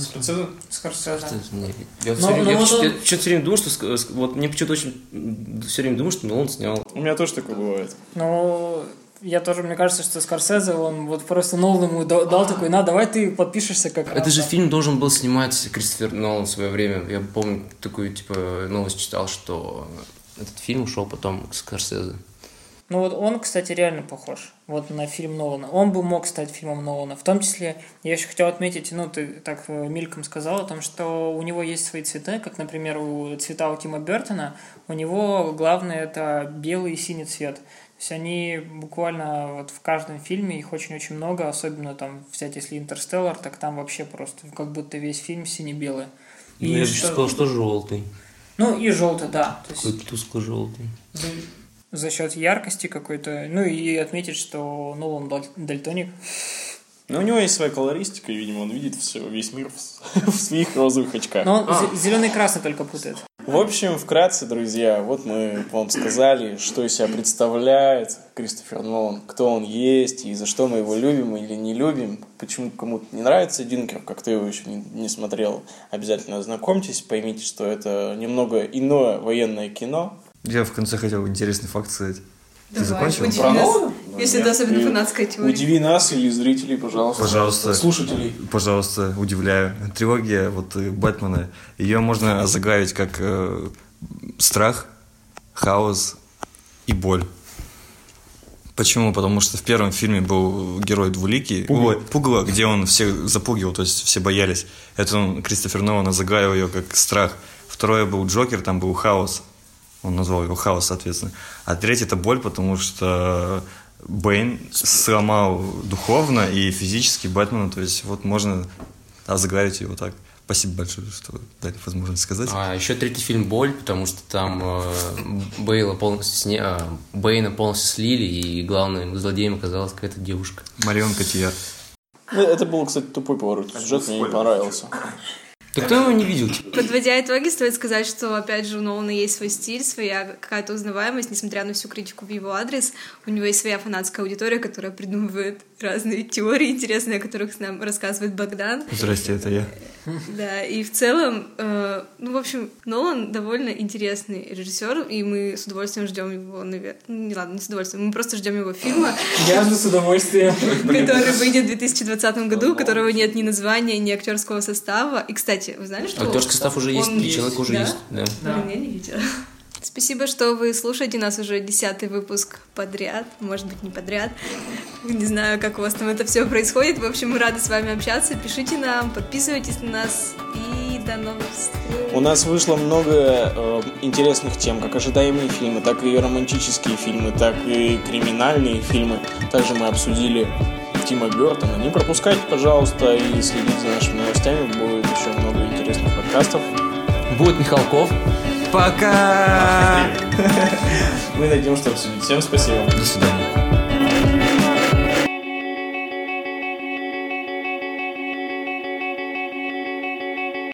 Скорсезе. Мне- Я Но- все время, но я он- я что-то все время думаю, что вот мне почему-то очень все время думаю, что он снял. У меня тоже такое бывает. Ну, я тоже, мне кажется, что Скорсезе, он вот просто Нолану ему да- дал такой, на, давай ты подпишешься как... Это же фильм должен был снимать Кристофер Нолан в свое время. Я помню такую типа новость читал, что этот фильм ушел потом к Скорсезе. Ну вот он, кстати, реально похож вот на фильм Нолана. Он бы мог стать фильмом Нолана. В том числе, я еще хотел отметить, ну, ты так э, мельком сказал о том, что у него есть свои цвета, как, например, у цвета у Тима Бертона. У него главное это белый и синий цвет. То есть они буквально вот в каждом фильме, их очень-очень много, особенно там взять, если Интерстеллар, так там вообще просто как будто весь фильм сине-белый. Ну, я бы сказал, что желтый. Ну и желтый, да. То есть Такой тускло-желтый. за- за счет яркости какой-то. Ну и отметить, что Нолан даль- дальтоник. Но у него есть своя колористика, и, видимо, он видит все, весь мир в, в своих розовых очках. Но он зеленый и красный только путает. В общем, вкратце, друзья, вот мы вам сказали, что из себя представляет Кристофер Нолан, кто он есть, и за что мы его любим или не любим, почему кому-то не нравится Дюнкер, как ты его еще не, не смотрел, обязательно ознакомьтесь, поймите, что это немного иное военное кино. Я в конце хотел интересный факт сказать. Ты Давай, закончил? удиви Про нас. Нолана? Если это особенно фанатская теория. Удиви нас или зрителей, пожалуйста. Пожалуйста. Слушателей. Пожалуйста, удивляю. Трилогия вот э, Бэтмена, ее можно озаглавить как э, страх, хаос и боль. Почему? Потому что в первом фильме был герой двуликий, Ой, Пугало, где он всех запугивал, то есть все боялись. Это он, Кристофер Нолан заглавил ее как страх. Второе был Джокер, там был хаос. Он назвал его хаос, соответственно. А третий это боль, потому что Бэйн сломал духовно и физически Бэтмена. То есть вот можно озаглавить его так. Спасибо большое, что дали возможность сказать. А еще третий фильм «Боль», потому что там э, Бейла полностью сне... а, Бэйна полностью слили, и главным злодеем оказалась какая-то девушка. Марион Котияр. Ну, Это был, кстати, тупой поворот. Сюжет мне не понравился. Да кто его не видел? типа? Подводя итоги, стоит сказать, что, опять же, у Нолана есть свой стиль, своя какая-то узнаваемость, несмотря на всю критику в его адрес. У него есть своя фанатская аудитория, которая придумывает разные теории интересные, о которых нам рассказывает Богдан. Здрасте, это я. Да, и в целом, э, ну, в общем, Нолан довольно интересный режиссер, и мы с удовольствием ждем его, наверное, не ладно, не с удовольствием, мы просто ждем его фильма, Я жду с удовольствием. который выйдет в 2020 году, у которого нет ни названия, ни актерского состава. И, кстати, вы знали, что Актерский состав уже есть, и человек уже да? есть. Да. Блин, я не видела. Спасибо, что вы слушаете нас уже десятый выпуск подряд. Может быть, не подряд. Не знаю, как у вас там это все происходит. В общем, мы рады с вами общаться. Пишите нам, подписывайтесь на нас. И до новых встреч. У нас вышло много э, интересных тем, как ожидаемые фильмы, так и романтические фильмы, так и криминальные фильмы. Также мы обсудили Тима Бертона. Не пропускайте, пожалуйста, и следите за нашими новостями. Будет еще много интересных подкастов. Будет Михалков. Пока! Мы найдем, что обсудить. Всем спасибо. До свидания.